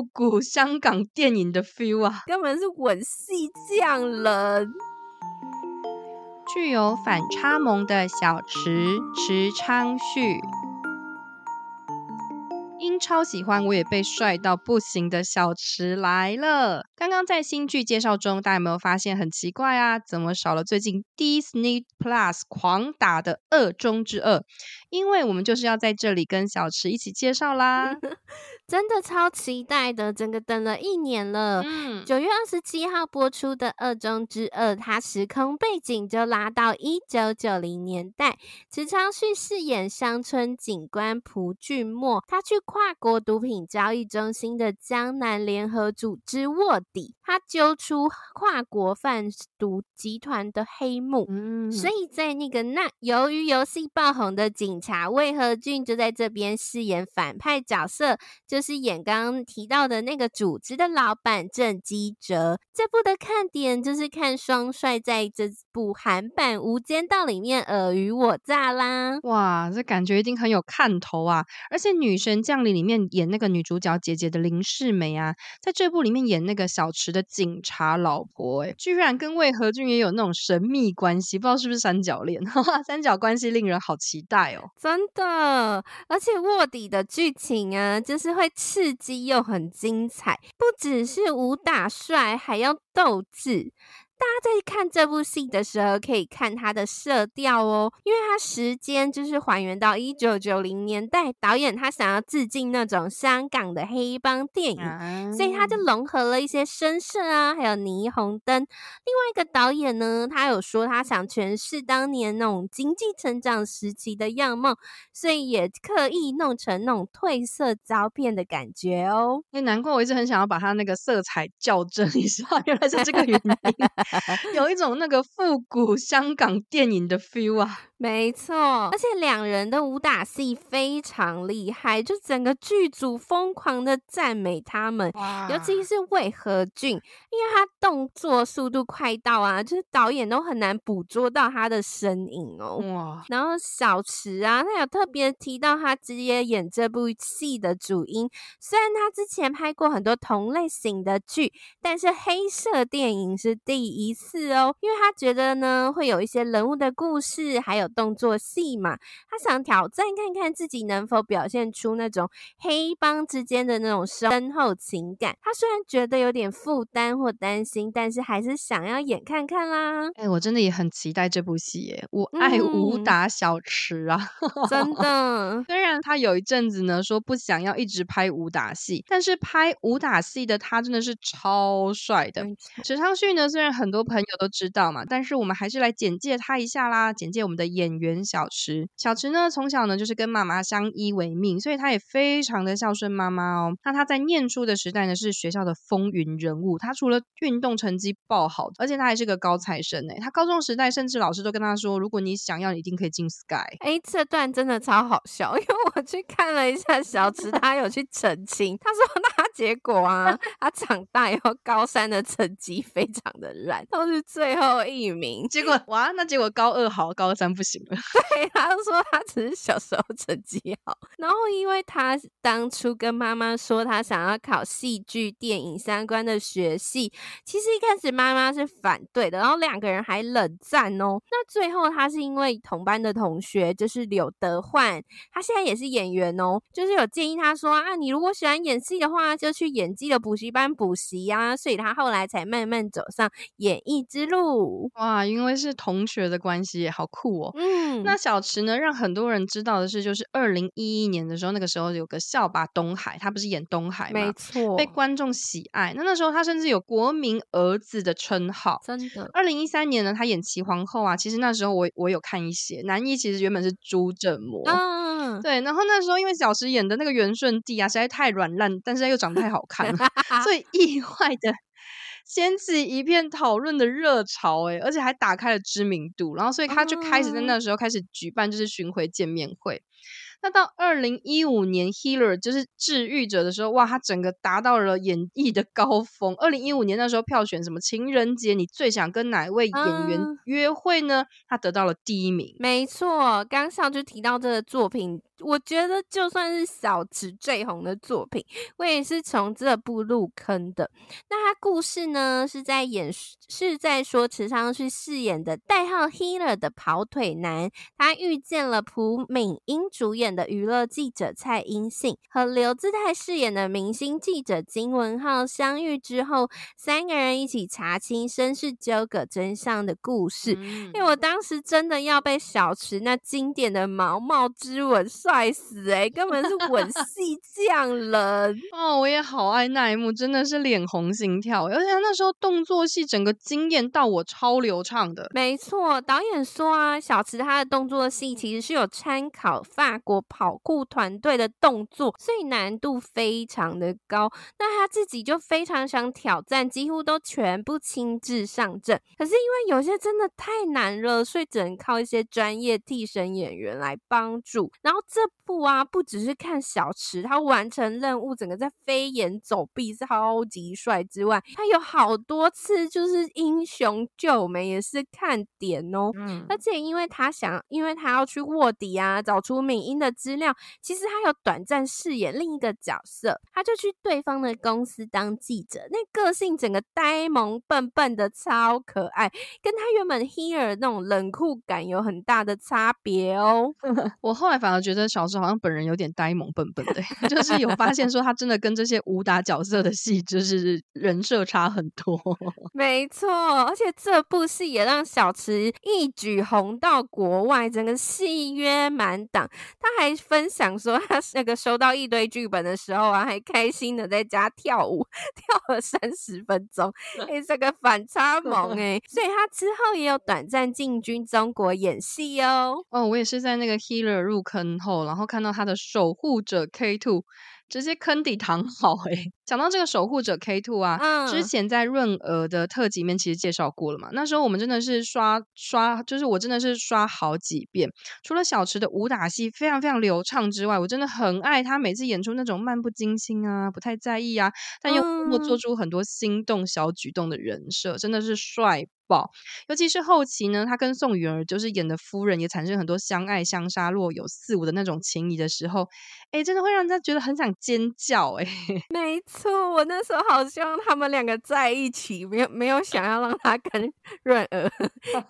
复古香港电影的 feel 啊，根本是吻戏匠人。具有反差萌的小池池昌旭。因超喜欢，我也被帅到不行的小池来了。刚刚在新剧介绍中，大家有没有发现很奇怪啊？怎么少了最近 Disney Plus 狂打的《恶中之恶》？因为我们就是要在这里跟小池一起介绍啦。真的超期待的，整个等了一年了。嗯，九月二十七号播出的《恶中之恶》，它时空背景就拉到一九九零年代。池昌旭饰演乡村警官蒲俊墨，他去跨国毒品交易中心的江南联合组织卧底，他揪出跨国贩毒集团的黑幕。嗯，所以在那个那由于游戏爆红的警察魏和俊就在这边饰演反派角色，就。就是演刚刚提到的那个组织的老板郑基哲。这部的看点就是看双帅在这部韩版《无间道》里面尔虞我诈啦！哇，这感觉一定很有看头啊！而且《女神降临》里面演那个女主角姐姐的林世美啊，在这部里面演那个小池的警察老婆，哎，居然跟魏和俊也有那种神秘关系，不知道是不是三角恋？哈哈，三角关系令人好期待哦！真的，而且卧底的剧情啊，就是会。刺激又很精彩，不只是武打帅，还要斗智。大家在看这部戏的时候，可以看它的色调哦，因为它时间就是还原到一九九零年代，导演他想要致敬那种香港的黑帮电影，嗯、所以他就融合了一些深色啊，还有霓虹灯。另外一个导演呢，他有说他想诠释当年那种经济成长时期的样貌，所以也刻意弄成那种褪色照片的感觉哦。那难怪我一直很想要把它那个色彩校正一下，原来是这个原因。有一种那个复古香港电影的 feel 啊。没错，而且两人的武打戏非常厉害，就整个剧组疯狂的赞美他们，哇尤其是魏和俊，因为他动作速度快到啊，就是导演都很难捕捉到他的身影哦。哇！然后小池啊，他有特别提到他直接演这部戏的主因，虽然他之前拍过很多同类型的剧，但是黑色电影是第一次哦，因为他觉得呢，会有一些人物的故事，还有。动作戏嘛，他想挑战看看自己能否表现出那种黑帮之间的那种深厚情感。他虽然觉得有点负担或担心，但是还是想要演看看啦。哎、欸，我真的也很期待这部戏耶！我爱武打小池啊，嗯、真的。虽然他有一阵子呢说不想要一直拍武打戏，但是拍武打戏的他真的是超帅的。池昌旭呢，虽然很多朋友都知道嘛，但是我们还是来简介他一下啦，简介我们的。演员小池，小池呢从小呢就是跟妈妈相依为命，所以他也非常的孝顺妈妈哦。那他在念书的时代呢是学校的风云人物，他除了运动成绩爆好，而且他还是个高材生哎。他高中时代甚至老师都跟他说，如果你想要，你一定可以进 Sky。哎，这段真的超好笑，因为我去看了一下小池，他有去澄清，他说他结果啊，他长大以后高三的成绩非常的烂，都是最后一名。结果哇，那结果高二好，高三不行。对，他说他只是小时候成绩好，然后因为他当初跟妈妈说他想要考戏剧、电影相关的学系，其实一开始妈妈是反对的，然后两个人还冷战哦。那最后他是因为同班的同学就是柳德焕，他现在也是演员哦，就是有建议他说啊，你如果喜欢演戏的话，就去演技的补习班补习呀，所以他后来才慢慢走上演艺之路。哇，因为是同学的关系，好酷哦。嗯，那小池呢，让很多人知道的是，就是二零一一年的时候，那个时候有个笑霸东海，他不是演东海吗？没错，被观众喜爱。那那时候他甚至有国民儿子的称号。真的。二零一三年呢，他演齐皇后啊，其实那时候我我有看一些男一，其实原本是朱正模。嗯，对。然后那时候因为小池演的那个元顺帝啊，实在太软烂，但是他又长得太好看了，所以意外的。掀起一片讨论的热潮，哎，而且还打开了知名度，然后所以他就开始在那时候开始举办就是巡回见面会。那到二零一五年，Healer 就是治愈者的时候，哇，他整个达到了演艺的高峰。二零一五年那时候票选什么情人节，你最想跟哪位演员约会呢？他得到了第一名。没错，刚上就提到这个作品。我觉得就算是小池最红的作品，我也是从这部入坑的。那他故事呢，是在演是在说池昌旭饰演的代号 Healer 的跑腿男，他遇见了朴敏英主演的娱乐记者蔡英信和刘姿泰饰演的明星记者金文浩相遇之后，三个人一起查清身世纠葛真相的故事。因为我当时真的要被小池那经典的毛毛之吻帅死哎、欸、根本是吻戏匠人哦！我也好爱那一幕，真的是脸红心跳，而且那时候动作戏整个惊艳到我，超流畅的。没错，导演说啊，小池他的动作戏其实是有参考法国跑酷团队的动作，所以难度非常的高。那他自己就非常想挑战，几乎都全部亲自上阵。可是因为有些真的太难了，所以只能靠一些专业替身演员来帮助。然后这部啊，不只是看小池他完成任务，整个在飞檐走壁超级帅之外，他有好多次就是英雄救美，也是看点哦。嗯，而且因为他想，因为他要去卧底啊，找出敏英的资料。其实他有短暂饰演另一个角色，他就去对方的公司当记者。那个性整个呆萌笨笨的，超可爱，跟他原本 Healer 那种冷酷感有很大的差别哦。我后来反而觉得小池好像本人有点呆萌笨笨的，就是有发现说他真的跟这些武打角色的戏就是人设差很多。没错，而且这部戏也让小池一举红到国外，整个戏约满档。他还分享说，他那个收到一堆剧本的时候啊，还开心的在家跳舞，跳了三十分钟。哎、欸，这个反差萌哎、欸，所以他之后也有短暂进军中国演戏哦。哦，我也是在那个 Healer 入坑后，然后看到他的守护者 K Two。直接坑底躺好诶、欸、讲到这个守护者 K Two 啊，嗯、之前在润娥的特辑里面其实介绍过了嘛。那时候我们真的是刷刷，就是我真的是刷好几遍。除了小池的武打戏非常非常流畅之外，我真的很爱他每次演出那种漫不经心啊、不太在意啊，但又默默做出很多心动小举动的人设，真的是帅。尤其是后期呢，他跟宋允儿就是演的夫人，也产生很多相爱相杀、若有似无的那种情谊的时候，哎，真的会让人家觉得很想尖叫哎。没错，我那时候好希望他们两个在一起，没有没有想要让他跟 润儿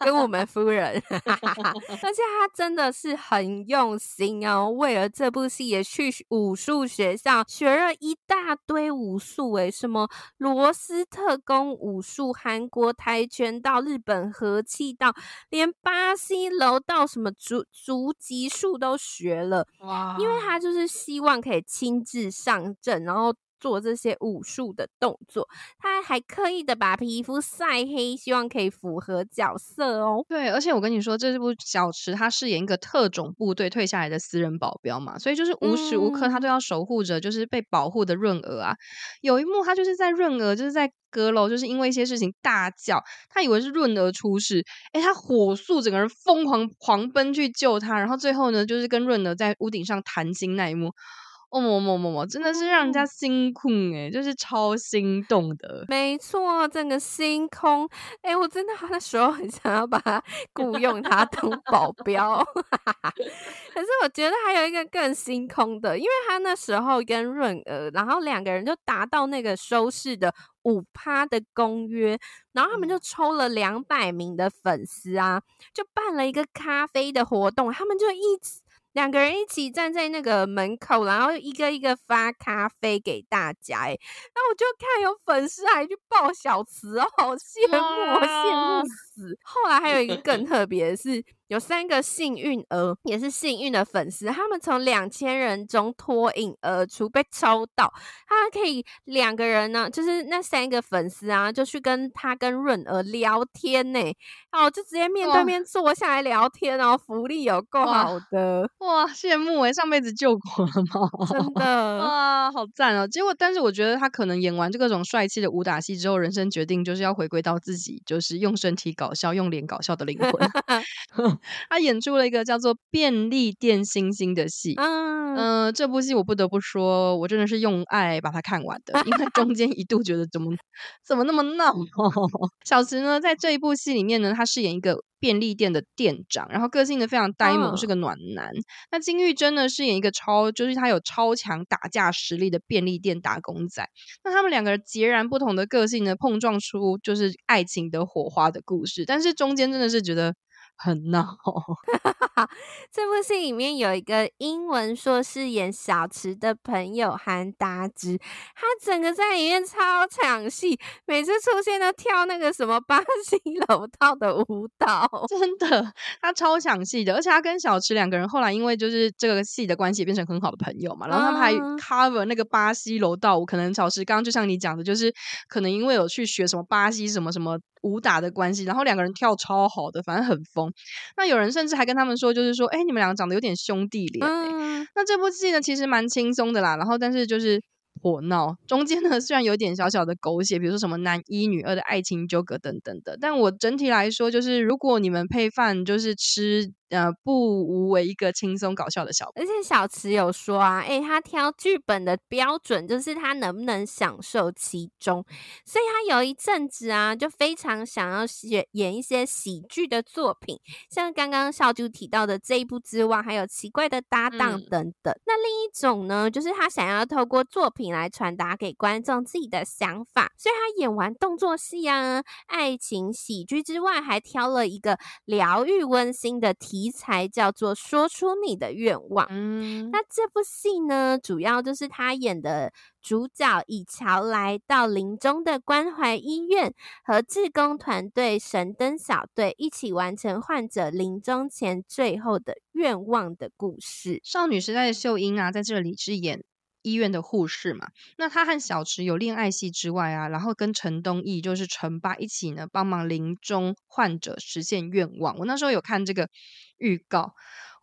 跟我们夫人，而且他真的是很用心哦，为了这部戏也去武术学校学了一大堆武术，哎，什么罗斯特工武术、韩国跆拳道。到日本和气道，连巴西柔道什么足足级数都学了哇！因为他就是希望可以亲自上阵，然后做这些武术的动作。他还刻意的把皮肤晒黑，希望可以符合角色哦。对，而且我跟你说，这部小池他饰演一个特种部队退下来的私人保镖嘛，所以就是无时无刻他都要守护着，就是被保护的润娥啊。有一幕他就是在润娥就是在。阁楼就是因为一些事情大叫，他以为是润娥出事，哎，他火速整个人疯狂狂奔去救他，然后最后呢，就是跟润娥在屋顶上谈心那一幕。哦么么么么，真的是让人家心空诶，就是超心动的。没错，整个星空诶，我真的 那时候很想要把他 雇佣他当保镖。可是我觉得还有一个更星空的，因为他那时候跟润娥，然后两个人就达到那个收视的五趴的公约，然后他们就抽了两百名的粉丝啊，就办了一个咖啡的活动，他们就一直。两个人一起站在那个门口，然后一个一个发咖啡给大家。哎，然后我就看有粉丝还去抱小慈哦，好 羡慕，我羡慕死。后来还有一个更特别的是。有三个幸运儿，也是幸运的粉丝，他们从两千人中脱颖而出，被抽到，他可以两个人呢，就是那三个粉丝啊，就去跟他跟润儿聊天呢，哦，就直接面对面坐下来聊天，然后福利有够好的，哇，羡慕诶，上辈子救过了吗？真的，哇，好赞哦！结果，但是我觉得他可能演完这个种帅气的武打戏之后，人生决定就是要回归到自己，就是用身体搞笑、用脸搞笑的灵魂。他演出了一个叫做《便利店星星》的戏，嗯、呃，这部戏我不得不说，我真的是用爱把它看完的，因为 中间一度觉得怎么怎么那么闹。小池呢，在这一部戏里面呢，他饰演一个便利店的店长，然后个性呢非常呆萌，是个暖男。哦、那金玉珍呢饰演一个超，就是他有超强打架实力的便利店打工仔。那他们两个人截然不同的个性呢，碰撞出就是爱情的火花的故事。但是中间真的是觉得。很闹，这部戏里面有一个英文硕士演小池的朋友韩达之，他整个在里面超抢戏，每次出现都跳那个什么巴西楼道的舞蹈，真的，他超抢戏的，而且他跟小池两个人后来因为就是这个戏的关系，变成很好的朋友嘛，然后他们还 cover 那个巴西楼道舞，可能小池刚刚就像你讲的，就是可能因为有去学什么巴西什么什么。武打的关系，然后两个人跳超好的，反正很疯。那有人甚至还跟他们说，就是说，哎，你们两个长得有点兄弟脸。嗯。那这部戏呢，其实蛮轻松的啦。然后，但是就是火闹，中间呢虽然有点小小的狗血，比如说什么男一女二的爱情纠葛等等的。但我整体来说，就是如果你们配饭就是吃。呃，不无为一个轻松搞笑的小，而且小池有说啊，诶、欸，他挑剧本的标准就是他能不能享受其中，所以他有一阵子啊，就非常想要演演一些喜剧的作品，像刚刚少主提到的这一部之外，还有奇怪的搭档等等。嗯、那另一种呢，就是他想要透过作品来传达给观众自己的想法，所以他演完动作戏啊、爱情喜剧之外，还挑了一个疗愈温馨的题。题材叫做“说出你的愿望”。嗯，那这部戏呢，主要就是他演的主角以乔来到临终的关怀医院，和志工团队神灯小队一起完成患者临终前最后的愿望的故事。少女时代的秀英啊，在这里是演医院的护士嘛。那他和小池有恋爱戏之外啊，然后跟陈东义就是陈爸一起呢，帮忙临终患者实现愿望。我那时候有看这个。预告，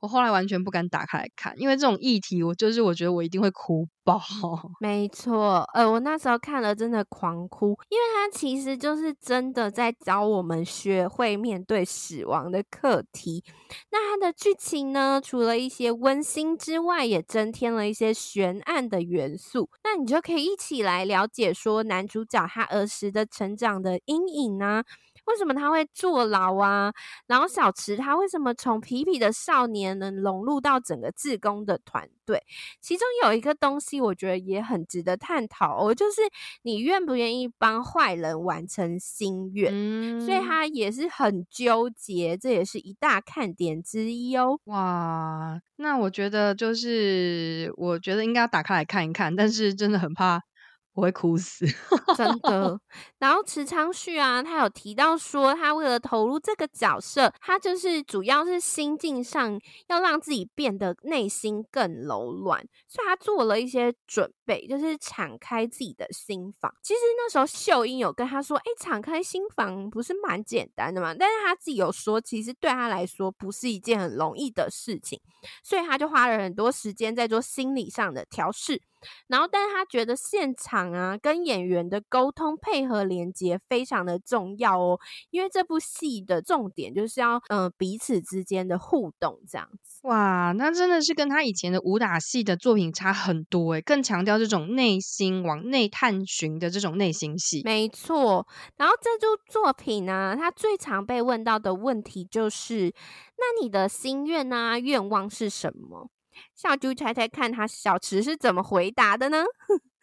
我后来完全不敢打开来看，因为这种议题，我就是我觉得我一定会哭爆。没错，呃，我那时候看了真的狂哭，因为它其实就是真的在教我们学会面对死亡的课题。那它的剧情呢，除了一些温馨之外，也增添了一些悬案的元素。那你就可以一起来了解说男主角他儿时的成长的阴影呢？为什么他会坐牢啊？然后小池他为什么从皮皮的少年能融入到整个志工的团队？其中有一个东西，我觉得也很值得探讨哦，就是你愿不愿意帮坏人完成心愿？嗯，所以他也是很纠结，这也是一大看点之一哦。哇，那我觉得就是我觉得应该要打开来看一看，但是真的很怕。我会哭死，真的。然后池昌旭啊，他有提到说，他为了投入这个角色，他就是主要是心境上要让自己变得内心更柔软，所以他做了一些准备，就是敞开自己的心房。其实那时候秀英有跟他说，哎，敞开心房不是蛮简单的嘛？但是他自己有说，其实对他来说不是一件很容易的事情，所以他就花了很多时间在做心理上的调试。然后，但是他觉得现场啊，跟演员的沟通配合连接非常的重要哦，因为这部戏的重点就是要嗯、呃、彼此之间的互动这样子。哇，那真的是跟他以前的武打戏的作品差很多诶，更强调这种内心往内探寻的这种内心戏。没错，然后这部作品呢，他最常被问到的问题就是：那你的心愿啊、愿望是什么？小猪猜猜看，他小池是怎么回答的呢？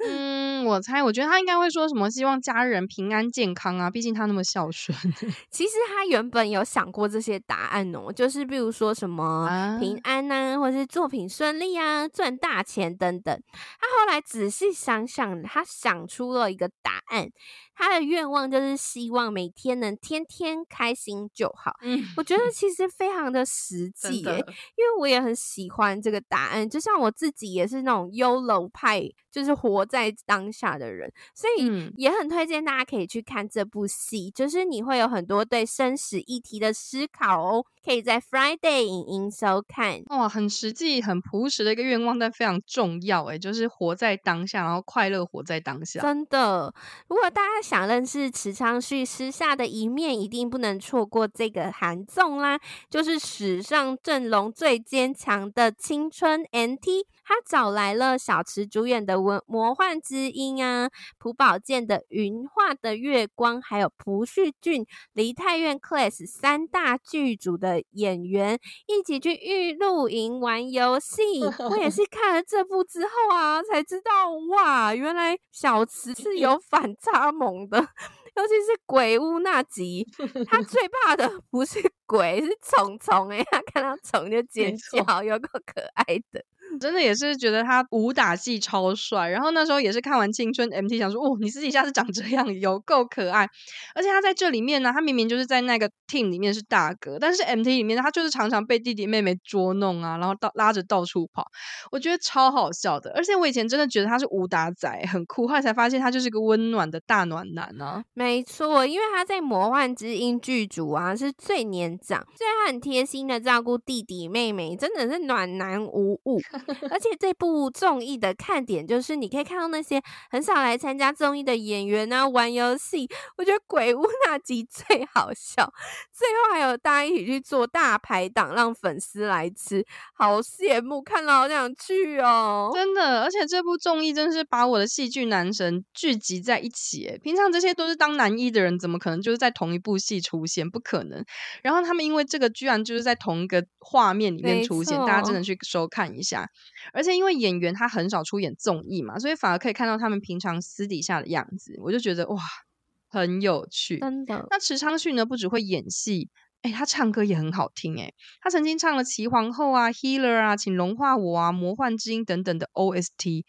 嗯，我猜，我觉得他应该会说什么希望家人平安健康啊，毕竟他那么孝顺。其实他原本有想过这些答案哦，就是比如说什么平安啊，或者是作品顺利啊，赚大钱等等。他后来仔细想想，他想出了一个答案。他的愿望就是希望每天能天天开心就好。嗯，我觉得其实非常 的实际因为我也很喜欢这个答案。就像我自己也是那种 YOLO 派，就是活在当下的人，所以也很推荐大家可以去看这部戏。就是你会有很多对生死议题的思考哦，可以在 Friday 影音收看。哇，很实际、很朴实的一个愿望，但非常重要哎，就是活在当下，然后快乐活在当下。真的，如果大家。想认识池昌旭私下的一面，一定不能错过这个韩综啦！就是史上阵容最坚强的青春 NT，他找来了小池主演的文魔幻幻之音》啊，朴宝剑的《云画的月光》，还有朴叙俊、梨泰院 Class 三大剧组的演员一起去玉露营玩游戏。我也是看了这部之后啊，才知道哇，原来小池是有反差萌的。尤其是鬼屋那集，他最怕的不是鬼，是虫虫哎，他看到虫就尖叫，有够可爱的。真的也是觉得他武打戏超帅，然后那时候也是看完青春 MT，想说哦，你私底下是长这样，有够可爱。而且他在这里面呢，他明明就是在那个 team 里面是大哥，但是 MT 里面他就是常常被弟弟妹妹捉弄啊，然后到拉着到处跑，我觉得超好笑的。而且我以前真的觉得他是武打仔，很酷，后来才发现他就是个温暖的大暖男啊。没错，因为他在魔幻之音剧组啊是最年长，所以他很贴心的照顾弟弟妹妹，真的是暖男无误。而且这部综艺的看点就是，你可以看到那些很少来参加综艺的演员啊玩游戏。我觉得鬼屋那集 最好笑，最后还有大家一起去做大排档，让粉丝来吃，好羡慕，看了好想去哦！真的，而且这部综艺真是把我的戏剧男神聚集在一起。诶，平常这些都是当男一的人，怎么可能就是在同一部戏出现？不可能。然后他们因为这个，居然就是在同一个画面里面出现，大家真的去收看一下。而且因为演员他很少出演综艺嘛，所以反而可以看到他们平常私底下的样子，我就觉得哇，很有趣。真的。那池昌旭呢，不只会演戏，哎，他唱歌也很好听哎，他曾经唱了《齐皇后》啊，《Healer》啊，《请融化我》啊，《魔幻之音》等等的 OST。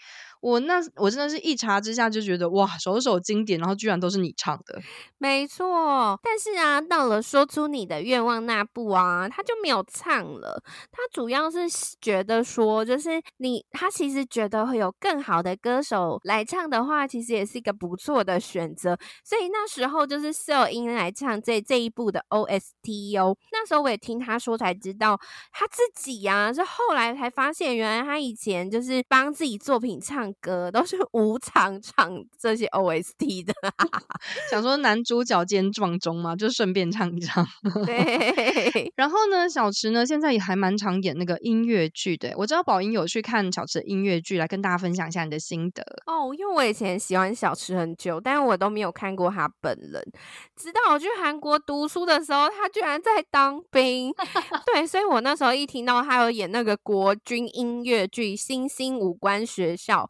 我那我真的是一查之下就觉得哇，首首经典，然后居然都是你唱的，没错。但是啊，到了说出你的愿望那部啊，他就没有唱了。他主要是觉得说，就是你，他其实觉得会有更好的歌手来唱的话，其实也是一个不错的选择。所以那时候就是秀英来唱这这一部的 OST 哦。那时候我也听他说才知道，他自己呀、啊、是后来才发现，原来他以前就是帮自己作品唱。歌都是无偿唱这些 OST 的，想说男主角兼撞钟嘛，就顺便唱一唱。对，然后呢，小池呢现在也还蛮常演那个音乐剧的。我知道宝英有去看小池的音乐剧，来跟大家分享一下你的心得哦。因为我以前喜欢小池很久，但是我都没有看过他本人。直到我去韩国读书的时候，他居然在当兵。对，所以我那时候一听到他有演那个国军音乐剧《星星武官学校》。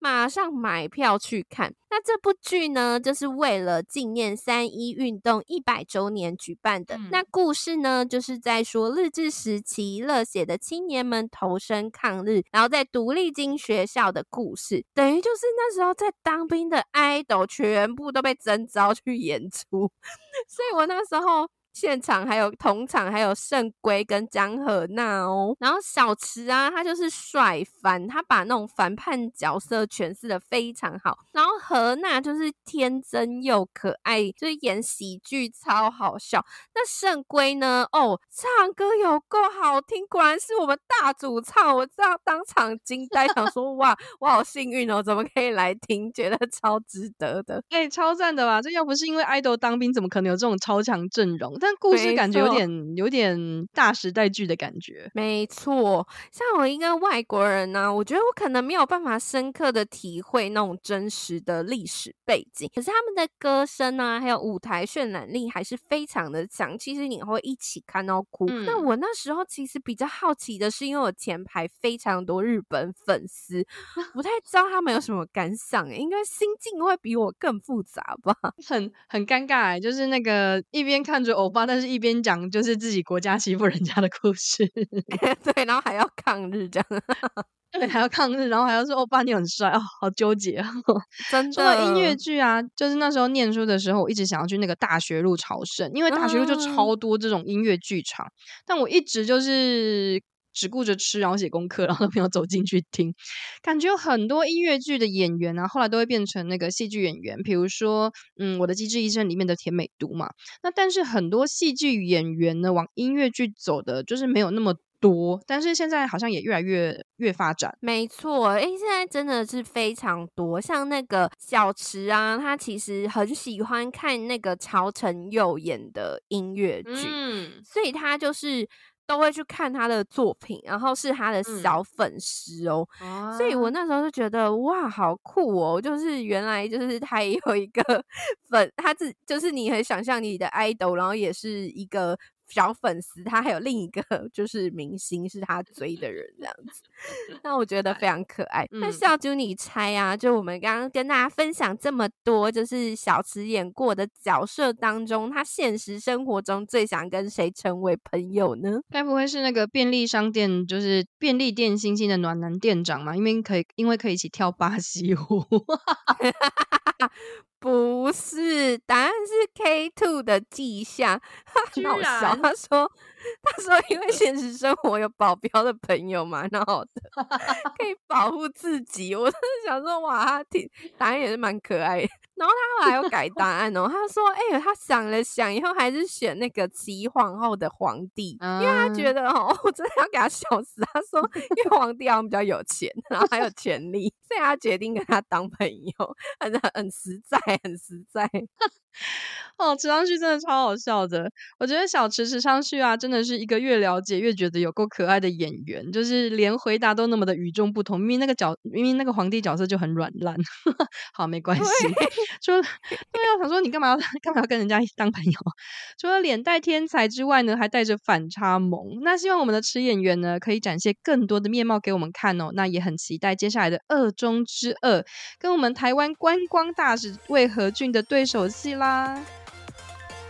马上买票去看。那这部剧呢，就是为了纪念三一运动一百周年举办的。嗯。那故事呢，就是在说日治时期热血的青年们投身抗日，然后在独立金学校的故事，等于就是那时候在当兵的爱豆全部都被征召去演出。所以我那时候。现场还有同场还有圣圭跟江河娜哦，然后小池啊，他就是帅翻，他把那种反叛角色诠释的非常好。然后河娜就是天真又可爱，就是演喜剧超好笑。那圣圭呢？哦，唱歌有够好听，果然是我们大主唱，我这样当场惊呆，想 说哇，我好幸运哦，怎么可以来听？觉得超值得的，哎、欸，超赞的吧？这要不是因为爱豆当兵，怎么可能有这种超强阵容？但故事感觉有点有点大时代剧的感觉。没错，像我一个外国人呢、啊，我觉得我可能没有办法深刻的体会那种真实的历史背景，可是他们的歌声啊，还有舞台渲染力还是非常的强。其实你会一起看到哭。嗯、那我那时候其实比较好奇的是，因为我前排非常多日本粉丝，不太知道他们有什么感想，应该心境会比我更复杂吧？很很尴尬，就是那个一边看着欧巴，但是一边讲就是自己国家欺负人家的故事，对，然后还要抗日这样，对，还要抗日，然后还要说欧巴你很帅哦，好纠结哦！真的，说到音乐剧啊，就是那时候念书的时候，我一直想要去那个大学路朝圣，因为大学路就超多这种音乐剧场，嗯，但我一直就是。只顾着吃，然后写功课，然后都没有走进去听。感觉有很多音乐剧的演员啊，后来都会变成那个戏剧演员。比如说，嗯，《我的机智医生》里面的田美都嘛。那但是很多戏剧演员呢，往音乐剧走的，就是没有那么多。但是现在好像也越来越越发展。没错，诶，现在真的是非常多。像那个小池啊，他其实很喜欢看那个曹承佑演的音乐剧，嗯，所以他就是。都会去看他的作品，然后是他的小粉丝哦。嗯、所以我那时候就觉得哇，好酷哦！就是原来就是他也有一个 粉，他自就是你很想象你的 idol，然后也是一个。小粉丝，他还有另一个 就是明星是他追的人这样子，那我觉得非常可爱。那小猪你猜啊？就我们刚刚跟大家分享这么多，就是小池演过的角色当中，他现实生活中最想跟谁成为朋友呢？该不会是那个便利商店，就是便利店星星的暖男店长嘛？因为可以，因为可以一起跳巴西舞。不是，答案是 K two 的迹象，很好笑。他说，他说，因为现实生活有保镖的朋友嘛，然后可以保护自己。我真的想说，哇，他挺答案也是蛮可爱的。然后他后来又改答案哦，他说：“哎、欸，他想了想，以后还是选那个齐皇后的皇帝，嗯、因为他觉得哦，我真的要给他笑死。他说，因为皇帝好像比较有钱，然后还有权力，所以他决定跟他当朋友，很很实在，很实在。哦，池昌旭真的超好笑的。我觉得小池池昌旭啊，真的是一个越了解越觉得有够可爱的演员，就是连回答都那么的与众不同。明明那个角，明明那个皇帝角色就很软烂。好，没关系。”除了对啊，想说你干嘛要 干嘛要跟人家当朋友？除了脸带天才之外呢，还带着反差萌。那希望我们的池演员呢，可以展现更多的面貌给我们看哦。那也很期待接下来的二中之二，跟我们台湾观光大使魏和俊的对手戏啦。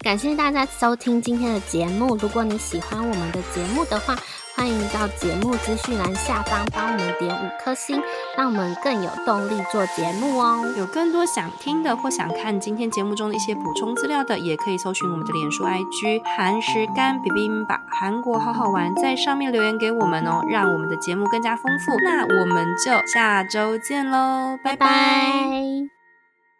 感谢大家收听今天的节目。如果你喜欢我们的节目的话，欢迎到节目资讯栏下方帮我们点五颗星，让我们更有动力做节目哦。有更多想听的或想看今天节目中的一些补充资料的，也可以搜寻我们的脸书 IG 韩食柑 bibimbap 韩国好好玩，在上面留言给我们哦，让我们的节目更加丰富。那我们就下周见喽，拜拜。拜拜。